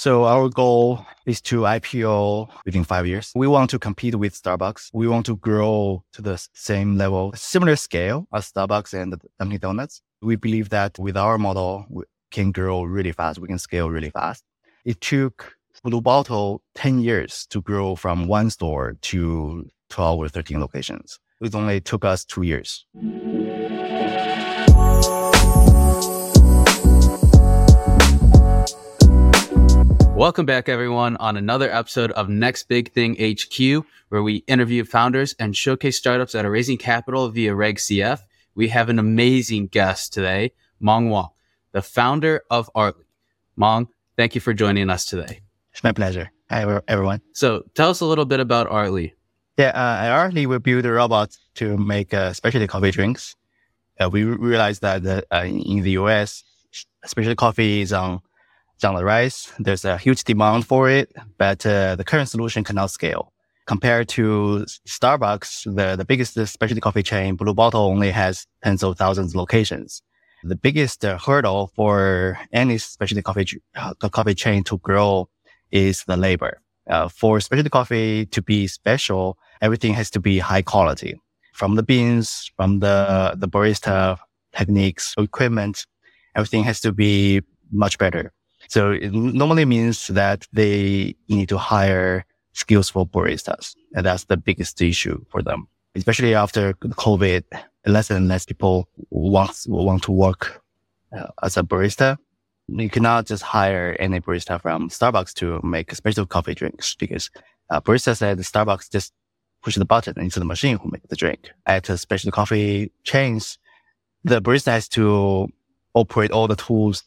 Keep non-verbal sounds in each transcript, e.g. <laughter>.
So our goal is to IPO within five years. We want to compete with Starbucks. We want to grow to the same level, similar scale as Starbucks and Dunkin' Donuts. We believe that with our model, we can grow really fast. We can scale really fast. It took Blue Bottle 10 years to grow from one store to 12 or 13 locations. It only took us two years. Welcome back, everyone, on another episode of Next Big Thing HQ, where we interview founders and showcase startups that are raising capital via Reg CF. We have an amazing guest today, Meng Wang, the founder of Artly. Mong, thank you for joining us today. It's my pleasure. Hi, everyone. So tell us a little bit about Artly. Yeah, uh, at Artly, we build a robot to make uh, specialty coffee drinks. Uh, we realized that uh, in the US, specialty coffee is on on the rise. There's a huge demand for it, but uh, the current solution cannot scale. Compared to Starbucks, the, the biggest specialty coffee chain, Blue Bottle only has tens of thousands of locations. The biggest uh, hurdle for any specialty coffee, uh, coffee chain to grow is the labor. Uh, for specialty coffee to be special, everything has to be high quality from the beans, from the, the barista techniques, equipment, everything has to be much better. So it normally means that they need to hire skillful baristas. And that's the biggest issue for them, especially after COVID. Less and less people want, want to work uh, as a barista. You cannot just hire any barista from Starbucks to make special coffee drinks because uh, barista said Starbucks just push the button into the machine who make the drink. At a special coffee chains, the barista has to operate all the tools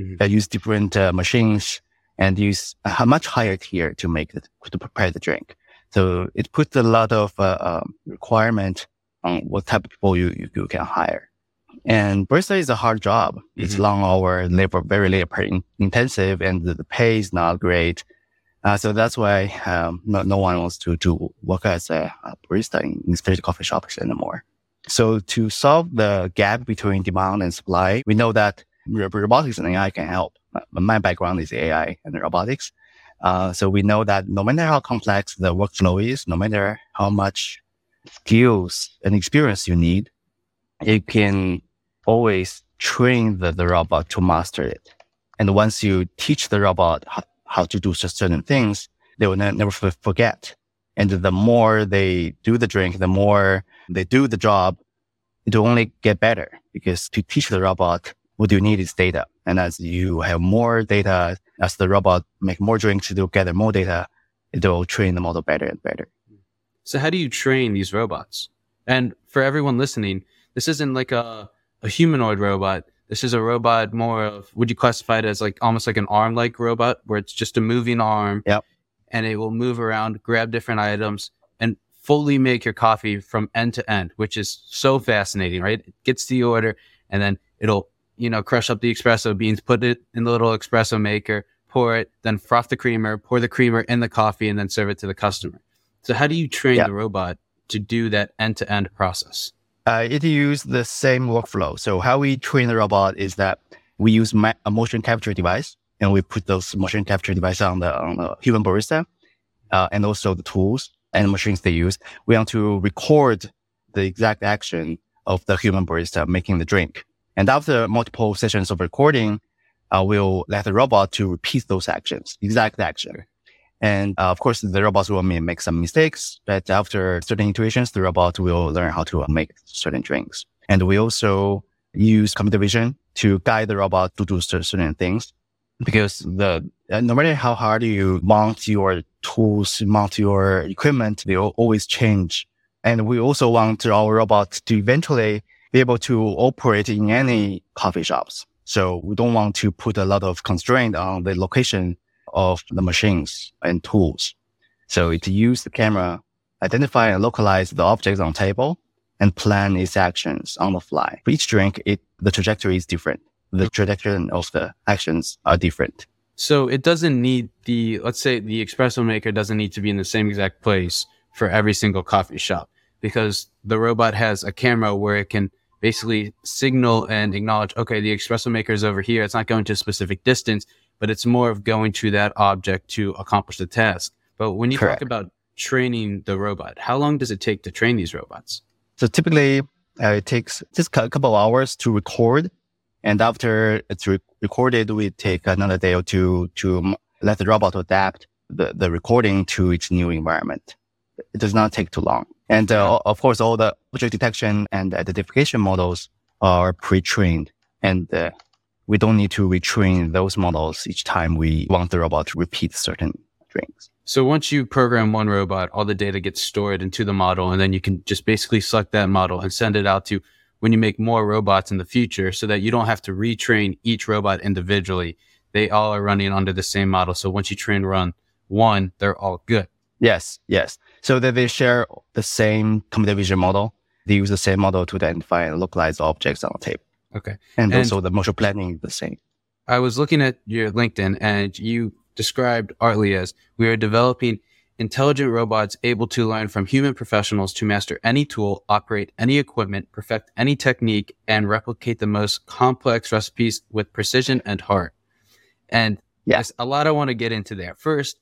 mm-hmm. that use different uh, machines and use a much higher tier to make it, to prepare the drink. So it puts a lot of uh, um, requirement on what type of people you, you, can hire. And barista is a hard job. Mm-hmm. It's long hour, labor, very labor intensive, and the, the pay is not great. Uh, so that's why um, no, no, one wants to, to work as a, a barista in, in specialty coffee shops anymore. So to solve the gap between demand and supply, we know that robotics and AI can help. My background is AI and robotics. Uh, so we know that no matter how complex the workflow is, no matter how much skills and experience you need, you can always train the, the robot to master it. And once you teach the robot how, how to do certain things, they will ne- never forget. And the more they do the drink, the more they do the job, it will only get better because to teach the robot what you need is data. And as you have more data, as the robot make more drinks, it will gather more data. It will train the model better and better. So how do you train these robots? And for everyone listening, this isn't like a, a humanoid robot. This is a robot more of, would you classify it as like almost like an arm like robot where it's just a moving arm yep. and it will move around, grab different items and fully make your coffee from end to end, which is so fascinating, right? It gets the order and then it'll you know, crush up the espresso beans, put it in the little espresso maker, pour it, then froth the creamer, pour the creamer in the coffee, and then serve it to the customer. So, how do you train yeah. the robot to do that end to end process? Uh, it uses the same workflow. So, how we train the robot is that we use ma- a motion capture device and we put those motion capture device on the, on the human barista uh, and also the tools and machines they use. We want to record the exact action of the human barista making the drink. And after multiple sessions of recording, uh, we'll let the robot to repeat those actions, exact action. And uh, of course, the robots will make some mistakes, but after certain iterations, the robot will learn how to make certain drinks. And we also use computer vision to guide the robot to do certain things because the, uh, no matter how hard you mount your tools, mount your equipment, they will always change. And we also want our robot to eventually be able to operate in any coffee shops. So we don't want to put a lot of constraint on the location of the machines and tools. So it use the camera, identify and localize the objects on table and plan its actions on the fly. For each drink, it, the trajectory is different. The trajectory of the actions are different. So it doesn't need the, let's say the espresso maker doesn't need to be in the same exact place for every single coffee shop because the robot has a camera where it can basically signal and acknowledge, okay, the espresso maker is over here. It's not going to a specific distance, but it's more of going to that object to accomplish the task. But when you Correct. talk about training the robot, how long does it take to train these robots? So typically, uh, it takes just a couple of hours to record, and after it's re- recorded, we take another day or two to m- let the robot adapt the, the recording to its new environment. It does not take too long. And uh, of course, all the object detection and identification models are pre-trained, and uh, we don't need to retrain those models each time we want the robot to repeat certain things. So once you program one robot, all the data gets stored into the model, and then you can just basically select that model and send it out to when you make more robots in the future so that you don't have to retrain each robot individually. They all are running under the same model. So once you train run one, they're all good. Yes, yes. So that they share the same computer vision model. They use the same model to identify and localize objects on the table. Okay. And, And- also the motion planning is the same. I was looking at your LinkedIn and you described Artly as we are developing intelligent robots able to learn from human professionals to master any tool, operate any equipment, perfect any technique, and replicate the most complex recipes with precision and heart. And yes, a lot I want to get into there. First,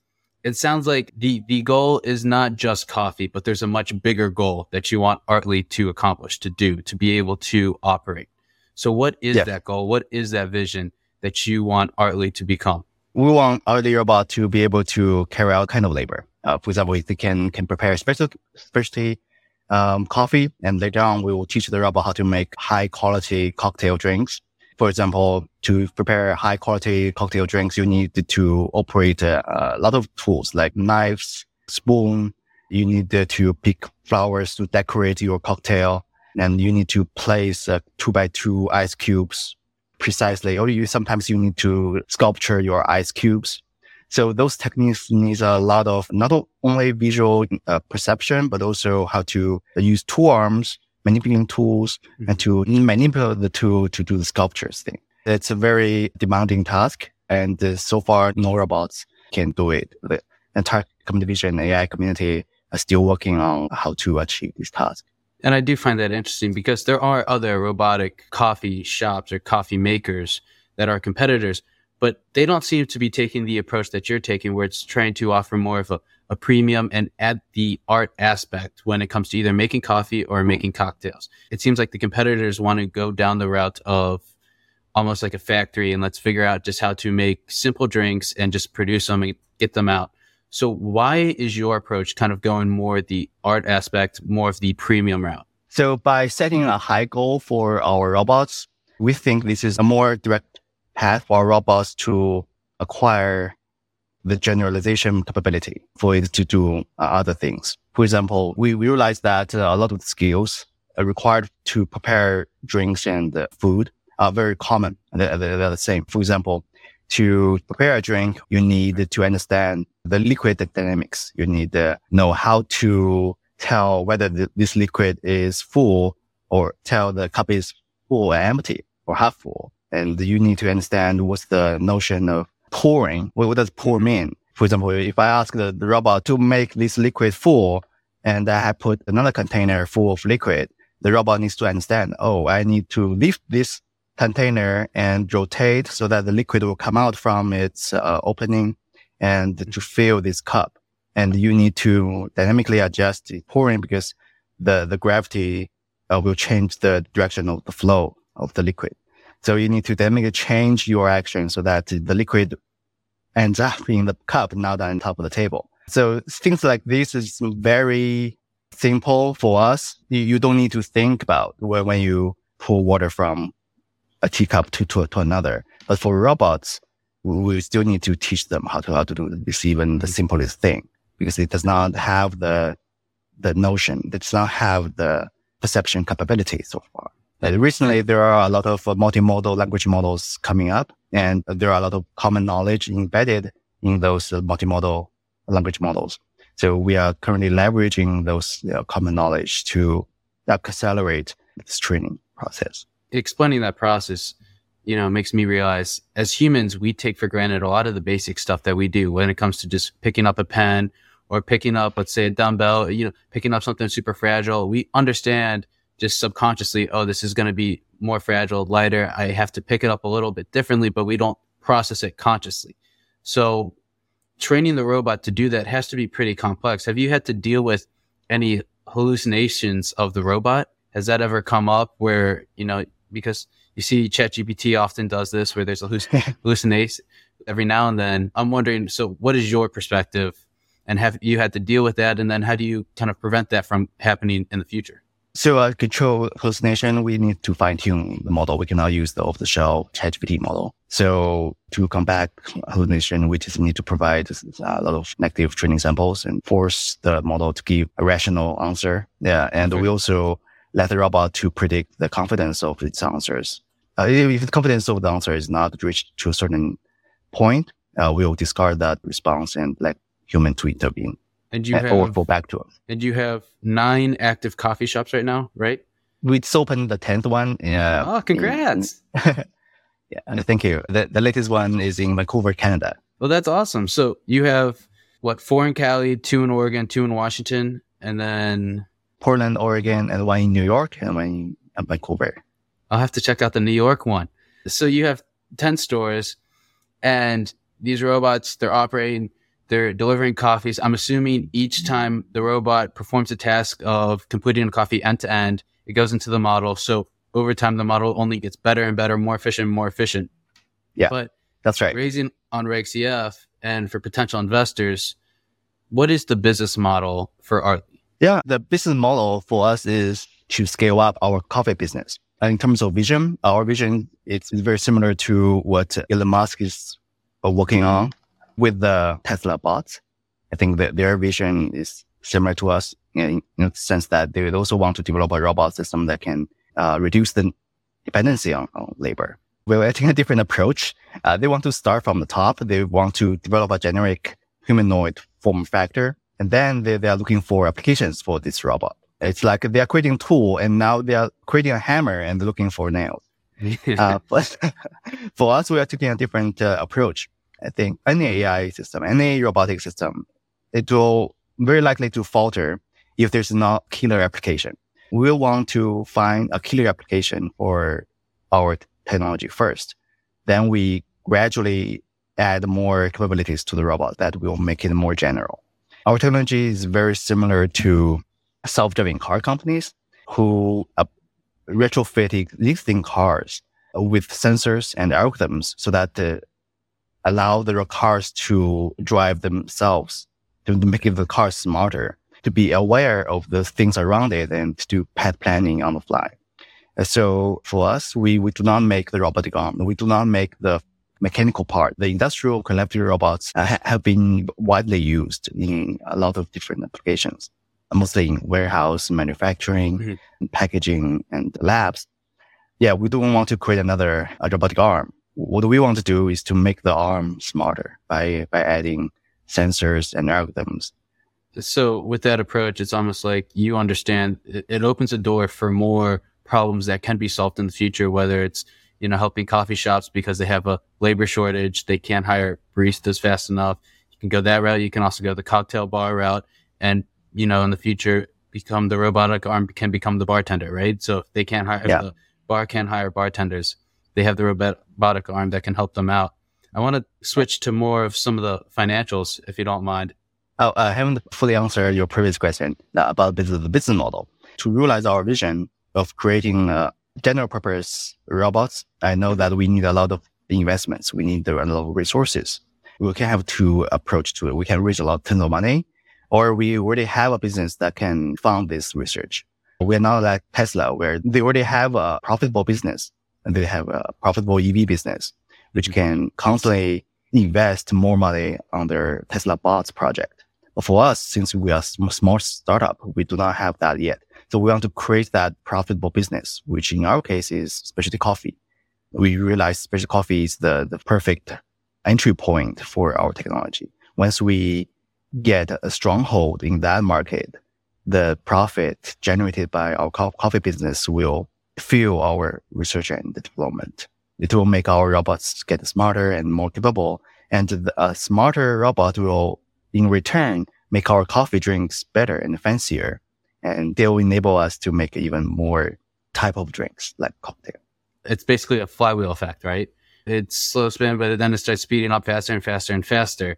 it sounds like the, the goal is not just coffee, but there's a much bigger goal that you want Artly to accomplish, to do, to be able to operate. So what is Yeah. that goal? What is that vision that you want Artly to become? We want our robot to be able to carry out kind of labor. Uh, for example, if they can, can prepare special, specialty, um, coffee and later on we will teach the robot how to make high quality cocktail drinks. For example, to prepare high quality cocktail drinks, you need to operate uh, a lot of tools like knives, spoon. You need to pick flowers to decorate your cocktail and you need to place uh, two by two ice cubes precisely, or you sometimes you need to sculpture your ice cubes. So those techniques needs a lot of not only visual uh, perception, but also how to use two arms, manipulating tools, and to manipulate the tool to do the sculptures thing. It's a very demanding task, and uh, so far no robots can do it. The entire computer vision AI community are still working on how to achieve this task. And I do find that interesting because there are other robotic coffee shops or coffee makers that are competitors, but they don't seem to be taking the approach that you're taking where it's trying to offer more of a, a premium and add the art aspect when it comes to either making coffee or hmm. making cocktails. It seems like the competitors want to go down the route of almost like a factory and let's figure out just how to make simple drinks and just produce them and get them out. So why is your approach kind of going more the art aspect, more of the premium route? So by setting a high goal for our robots, we think this is a more direct path for robots to acquire the generalization capability for it to do uh, other things. For example, we realized that uh, a lot of the skills required to prepare drinks and uh, food are very common. They're, they're the same. For example, to prepare a drink, you need to understand the liquid dynamics. You need to know how to tell whether th- this liquid is full or tell the cup is full or empty or half full. And you need to understand what's the notion of pouring. What, what does pour mean? For example, if I ask the, the robot to make this liquid full and I have put another container full of liquid, the robot needs to understand, oh, I need to lift this container and rotate so that the liquid will come out from its uh, opening and to fill this cup. And you need to dynamically adjust the pouring because the, the gravity uh, will change the direction of the flow of the liquid. So you need to dynamically change your action so that the liquid ends up in the cup, not on top of the table. So things like this is very simple for us. You, you don't need to think about when, when you pour water from a teacup to, to, to another. But for robots, we, we still need to teach them how to, how to do this, even the simplest thing, because it does not have the, the notion, it does not have the perception capability so far. Like recently, there are a lot of uh, multimodal language models coming up, and there are a lot of common knowledge embedded in those uh, multimodal language models. So we are currently leveraging those uh, common knowledge to accelerate this training process. Explaining that process, you know, makes me realize as humans, we take for granted a lot of the basic stuff that we do when it comes to just picking up a pen or picking up, let's say a dumbbell, you know, picking up something super fragile. We understand just subconsciously, oh, this is going to be more fragile, lighter. I have to pick it up a little bit differently, but we don't process it consciously. So training the robot to do that has to be pretty complex. Have you had to deal with any hallucinations of the robot? Has that ever come up where, you know, because you see ChatGPT often does this where there's a <laughs> hallucination every now and then. I'm wondering, so what is your perspective and have you had to deal with that? And then how do you kind of prevent that from happening in the future? So uh, control hallucination, we need to fine tune the model. We cannot use the off the shelf ChatGPT model. So to combat hallucination, we just need to provide a lot of negative training samples and force the model to give a rational answer. Yeah. And okay. we also let the robot to predict the confidence of its answers. Uh, if the confidence of the answer is not reached to a certain point, uh, we'll discard that response and let human to intervene. And you have, or back to us. And you have nine active coffee shops right now, right? We just opened the tenth one. Yeah. Oh, congrats! <laughs> Yeah, thank you. The the latest one is in Vancouver, Canada. Well, that's awesome. So you have what four in Cali, two in Oregon, two in Washington, and then Portland, Oregon, and one in New York, and one in Vancouver. I'll have to check out the New York one. So you have ten stores, and these robots they're operating they're delivering coffees. I'm assuming each mm-hmm. time the robot performs a task of completing a coffee end to end, it goes into the model. So over time, the model only gets better and better, more efficient, more efficient. Yeah, but that's right. Raising on RegCF and for potential investors, what is the business model for Artly? Yeah, the business model for us is to scale up our coffee business. And in terms of vision, our vision is very similar to what Elon Musk is uh, working on with the Tesla bots, I think that their vision is similar to us in, in the sense that they would also want to develop a robot system that can uh, reduce the dependency on, on labor. We're taking a different approach. Uh, they want to start from the top. They want to develop a generic humanoid form factor. And then they, they are looking for applications for this robot. It's like they are creating a tool and now they are creating a hammer and looking for nails. <laughs> uh, but <laughs> for us, we are taking a different uh, approach. I think any AI system, any robotic system, it will very likely to falter if there's not killer application. We'll want to find a killer application for our technology first. Then we gradually add more capabilities to the robot that will make it more general. Our technology is very similar to self-driving car companies who uh, retrofit existing cars with sensors and algorithms so that the allow the cars to drive themselves, to make the car smarter, to be aware of the things around it and to do path planning on the fly. So for us, we, we do not make the robotic arm. We do not make the mechanical part. The industrial collaborative robots uh, have been widely used in a lot of different applications, mostly in warehouse, manufacturing, mm-hmm. packaging, and labs. Yeah, we don't want to create another robotic arm what we want to do is to make the arm smarter by, by adding sensors and algorithms. So with that approach, it's almost like you understand it, it opens a door for more problems that can be solved in the future, whether it's, you know, helping coffee shops because they have a labor shortage. They can't hire baristas fast enough. You can go that route. You can also go the cocktail bar route and, you know, in the future, become the robotic arm can become the bartender, right? So if they can't hire, yeah. the bar can't hire bartenders, they have the robotic arm that can help them out. I want to switch to more of some of the financials, if you don't mind. Oh, uh, I haven't fully answered your previous question uh, about the business model. To realize our vision of creating a general purpose robots, I know that we need a lot of investments. We need a lot of resources. We can have two approach to it. We can raise a lot of tons of money, or we already have a business that can fund this research. We're not like Tesla, where they already have a profitable business they have a profitable EV business, which can constantly invest more money on their Tesla bots project. But for us, since we are a small startup, we do not have that yet. So we want to create that profitable business, which in our case is specialty coffee. We realize specialty coffee is the, the perfect entry point for our technology. Once we get a stronghold in that market, the profit generated by our coffee business will fuel our research and development. It will make our robots get smarter and more capable. And a smarter robot will, in return, make our coffee drinks better and fancier. And they'll enable us to make even more type of drinks like cocktail. It's basically a flywheel effect, right? It's slow spin, but then it starts speeding up faster and faster and faster.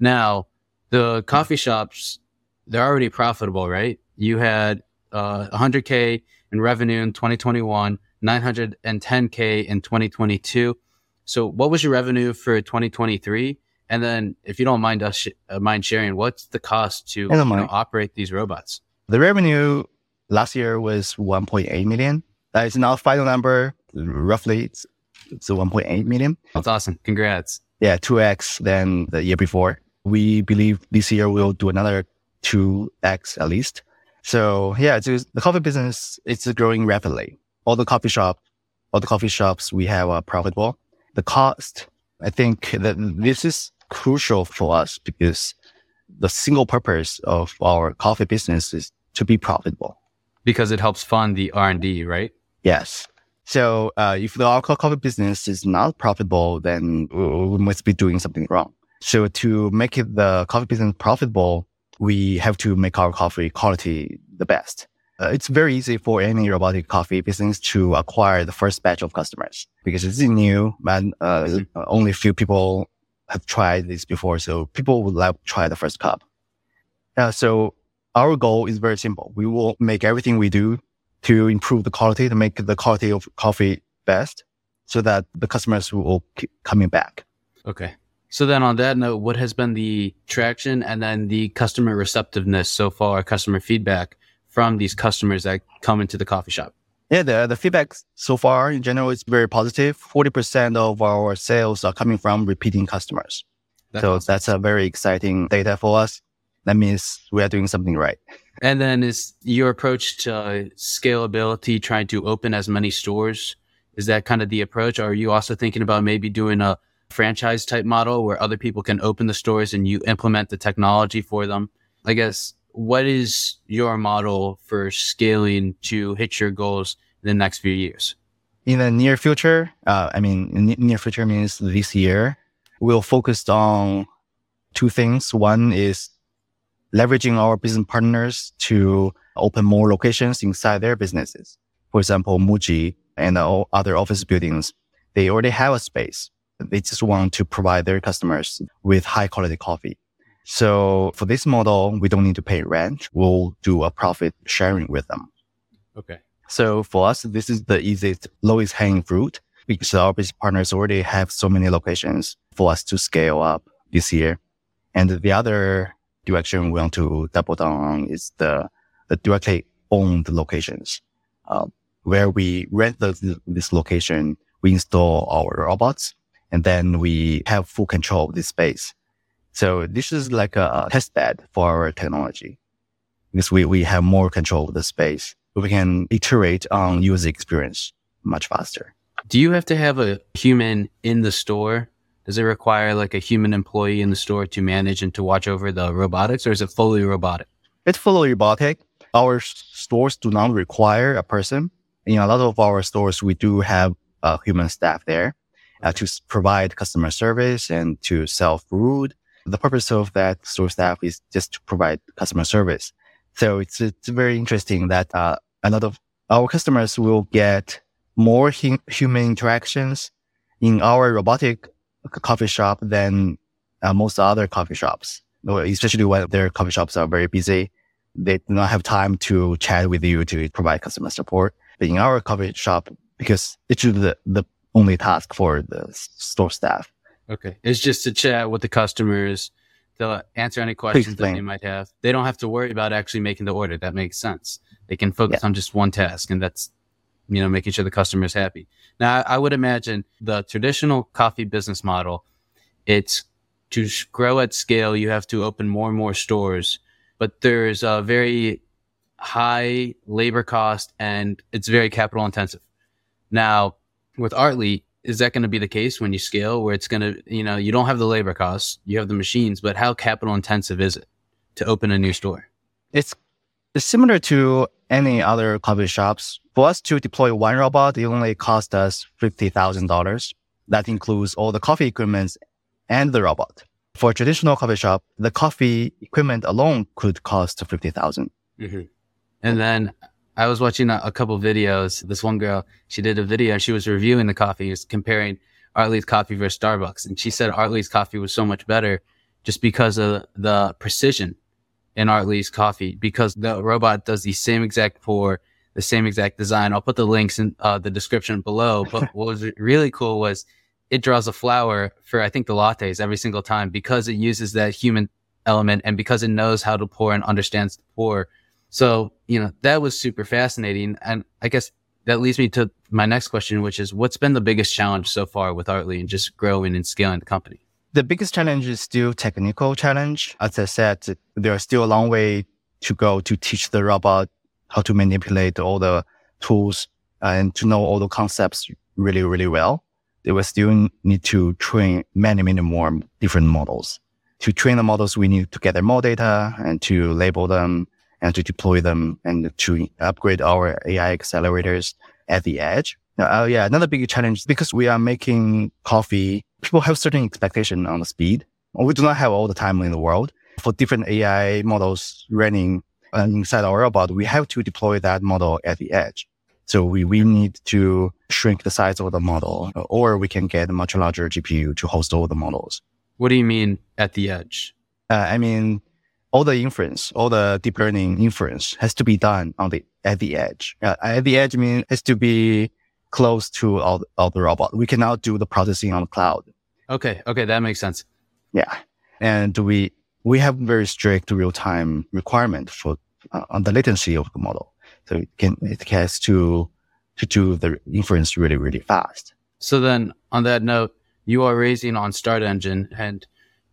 Now, the coffee shops, they're already profitable, right? You had uh, 100K in revenue in 2021, 910K in 2022. So, what was your revenue for 2023? And then, if you don't mind us sh- uh, mind sharing, what's the cost to you know, operate these robots? The revenue last year was 1.8 million. That is now a final number. Roughly, it's, it's 1.8 million. That's awesome. Congrats. Yeah, 2x than the year before. We believe this year we'll do another 2x at least. So yeah, the coffee business, it's growing rapidly. All the coffee shop, all the coffee shops we have are profitable. The cost, I think that this is crucial for us because the single purpose of our coffee business is to be profitable. Because it helps fund the R&D, right? Yes. So uh, if the alcohol coffee business is not profitable, then we must be doing something wrong. So to make the coffee business profitable, we have to make our coffee quality the best. Uh, it's very easy for any robotic coffee business to acquire the first batch of customers because it's new and uh, mm-hmm. only a few people have tried this before. So people would like to try the first cup. Uh, so our goal is very simple. We will make everything we do to improve the quality, to make the quality of coffee best so that the customers will keep coming back. Okay. So then on that note, what has been the traction and then the customer receptiveness so far, customer feedback from these customers that come into the coffee shop? Yeah, the, the feedback so far in general is very positive. 40% of our sales are coming from repeating customers. That's so awesome. that's a very exciting data for us. That means we are doing something right. And then is your approach to uh, scalability trying to open as many stores? Is that kind of the approach? Or are you also thinking about maybe doing a franchise type model where other people can open the stores and you implement the technology for them? I guess what is your model for scaling to hit your goals in the next few years? In the near future, uh, I mean, near future means this year, we'll focus on two things. One is leveraging our business partners to open more locations inside their businesses. For example, Muji and all other office buildings, they already have a space. They just want to provide their customers with high quality coffee. So for this model, we don't need to pay rent. We'll do a profit sharing with them. Okay. So for us, this is the easiest, lowest hanging fruit because our business partners already have so many locations for us to scale up this year. And the other direction we want to double down on is the, the directly owned locations, uh, where we rent the, this location, we install our robots, and then we have full control of this space. So this is like a test bed for our technology because we, we have more control of the space. We can iterate on user experience much faster. Do you have to have a human in the store? Does it require like a human employee in the store to manage and to watch over the robotics or is it fully robotic? It's fully robotic. Our stores do not require a person. In a lot of our stores, we do have a human staff there uh, to provide customer service and to sell food the purpose of that store staff is just to provide customer service. So it's, it's very interesting that uh, a lot of our customers will get more hum- human interactions in our robotic coffee shop than uh, most other coffee shops, especially when their coffee shops are very busy. They do not have time to chat with you to provide customer support. But in our coffee shop, because it's the, the only task for the store staff. Okay. It's just to chat with the customers. They'll uh, answer any questions that they might have. They don't have to worry about actually making the order. That makes sense. They can focus yeah. on just one task and that's, you know, making sure the customer is happy. Now, I would imagine the traditional coffee business model, it's to grow at scale. You have to open more and more stores, but there's a very high labor cost and it's very capital intensive. Now, with Artly, is that going to be the case when you scale where it's going to, you know, you don't have the labor costs, you have the machines, but how capital intensive is it to open a new store? It's, similar to any other coffee shops. For us to deploy one robot, it only cost us $50,000. That includes all the coffee equipment and the robot. For a traditional coffee shop, the coffee equipment alone could cost 50000 mm-hmm. And then I was watching a, a couple videos. This one girl, she did a video. She was reviewing the coffee, was comparing Artly's coffee versus Starbucks. And she said Artly's coffee was so much better just because of the precision in Artly's coffee, because the robot does the same exact pour, the same exact design. I'll put the links in uh, the description below. <laughs> But what was really cool was it draws a flower for, I think, the lattes every single time because it uses that human element and because it knows how to pour and understands the pour. So, you know, that was super fascinating. And I guess that leads me to my next question, which is what's been the biggest challenge so far with Artly and just growing and scaling the company? The biggest challenge is still technical challenge. As I said, there's still a long way to go to teach the robot how to manipulate all the tools and to know all the concepts really, really well. They will still need to train many, many more different models. To train the models, we need to gather more data and to label them and to deploy them and to upgrade our AI accelerators at the edge. Uh, yeah, another big challenge because we are making coffee. People have certain expectation on the speed. We do not have all the time in the world for different AI models running inside our robot. We have to deploy that model at the edge. So we, we need to shrink the size of the model or we can get a much larger GPU to host all the models. What do you mean at the edge? Uh, I mean, all the inference, all the deep learning inference has to be done on the, at the edge. Uh, at the edge means it has to be close to all, all the robot. We cannot do the processing on the cloud. Okay. Okay. That makes sense. Yeah. And we, we have very strict real time requirement for uh, on the latency of the model. So it can, it has to, to do the inference really, really fast. So then on that note, you are raising on StartEngine and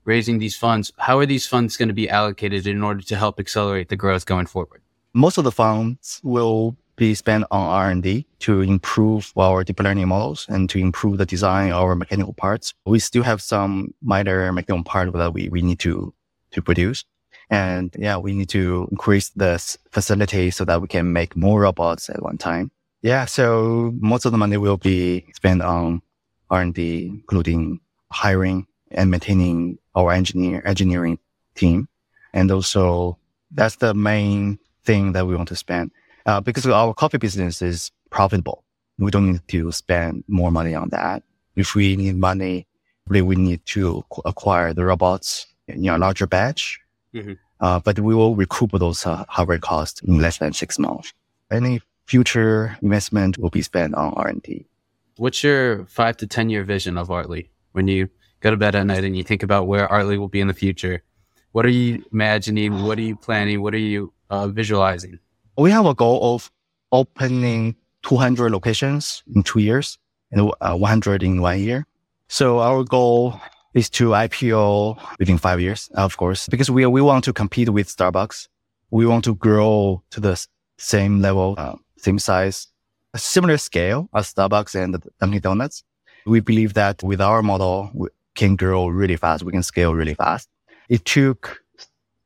raising these funds. How are these funds going to be allocated in order to help accelerate the growth going forward? Most of the funds will be spent on R&D to improve our deep learning models and to improve the design of our mechanical parts. We still have some minor mechanical parts that we, we need to, to produce. And yeah, we need to increase the facility so that we can make more robots at one time. Yeah. So most of the money will be spent on R&D, including hiring and maintaining our engineer engineering team. And also that's the main thing that we want to spend. Uh, because our coffee business is profitable. We don't need to spend more money on that. If we need money, really we need to acquire the robots in a larger batch. Mm-hmm. Uh, but we will recoup those uh, hardware costs in less than six months. Any future investment will be spent on R&D. What's your five to 10 year vision of Artly when you go to bed at night and you think about where Artly will be in the future? What are you imagining? What are you planning? What are you uh, visualizing? We have a goal of opening 200 locations in two years and uh, 100 in one year. So our goal is to IPO within five years, of course, because we, we want to compete with Starbucks. We want to grow to the same level, uh, same size a similar scale as Starbucks and Dunkin' Donuts. We believe that with our model, can grow really fast. We can scale really fast. It took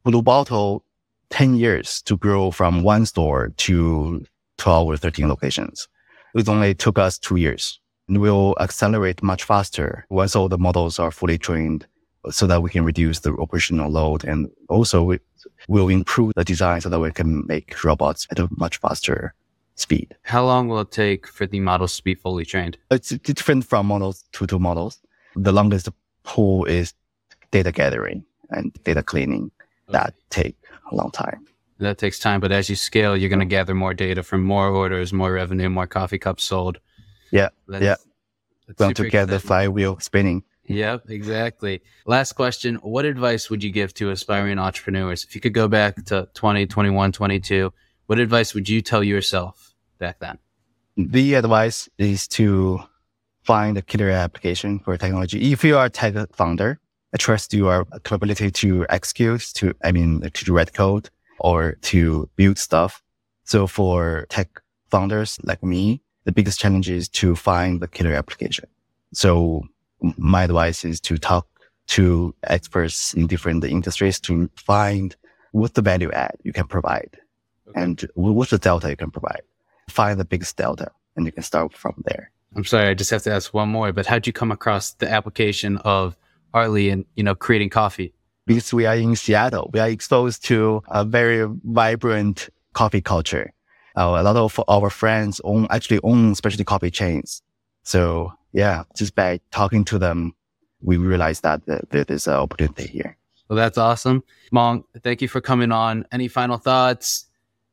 Blue Bottle 10 years to grow from one store to 12 or 13 locations. It only took us two years and we'll accelerate much faster once all the models are fully trained so that we can reduce the operational load and also we will improve the design so that we can make robots at a much faster speed. How long will it take for the models to be fully trained? It's different from models to, to models. The longest pool is data gathering and data cleaning. That take a long time. That takes time, but as you scale, you're going to gather more data from more orders, more revenue, more coffee cups sold. Yeah, that's, yeah. That's Going to get the flywheel spinning. Yep, exactly. Last question. What advice would you give to aspiring entrepreneurs? If you could go back to 20, 21, 22, what advice would you tell yourself back then? The advice is to find a killer application for technology. If you are a tech founder, I trust your capability to execute, to, I mean, to write code or to build stuff. So for tech founders like me, the biggest challenge is to find the killer application. So my advice is to talk to experts in different industries to find what the value add you can provide okay. and what's the delta you can provide find the biggest delta and you can start from there. I'm sorry, I just have to ask one more, but how'd you come across the application of Artly and, you know, creating coffee? Because we are in Seattle, we are exposed to a very vibrant coffee culture. Uh, a lot of our friends own, actually own specialty coffee chains. So yeah, just by talking to them, we realized that there's an opportunity here. Well, that's awesome. Meng, thank you for coming on. Any final thoughts?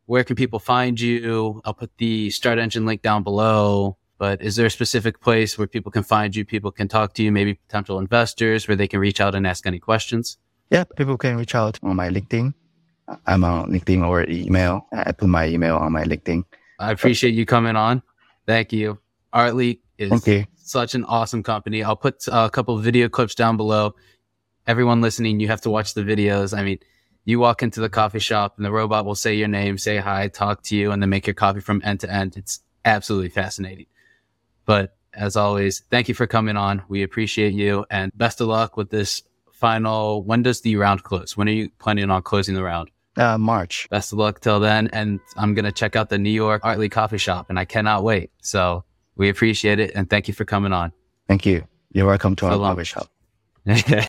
Where can people find you? I'll put the StartEngine link down below. But is there a specific place where people can find you, people can talk to you, maybe potential investors where they can reach out and ask any questions? Yeah, people can reach out on my LinkedIn. I'm on LinkedIn or email. I put my email on my LinkedIn. I appreciate you coming on. Thank you. Artly is okay. such an awesome company. I'll put uh, a couple video clips down below. Everyone listening, you have to watch the videos. I mean, you walk into the coffee shop and the robot will say your name, say hi, talk to you, and then make your coffee from end to end. It's absolutely fascinating. But as always, thank you for coming on. We appreciate you and best of luck with this final. When does the round close? When are you planning on closing the round? Uh, March. Best of luck till then. And I'm going to check out the New York Artly Coffee Shop and I cannot wait. So we appreciate it. And thank you for coming on. Thank you. You're welcome to so our long. coffee shop. <laughs>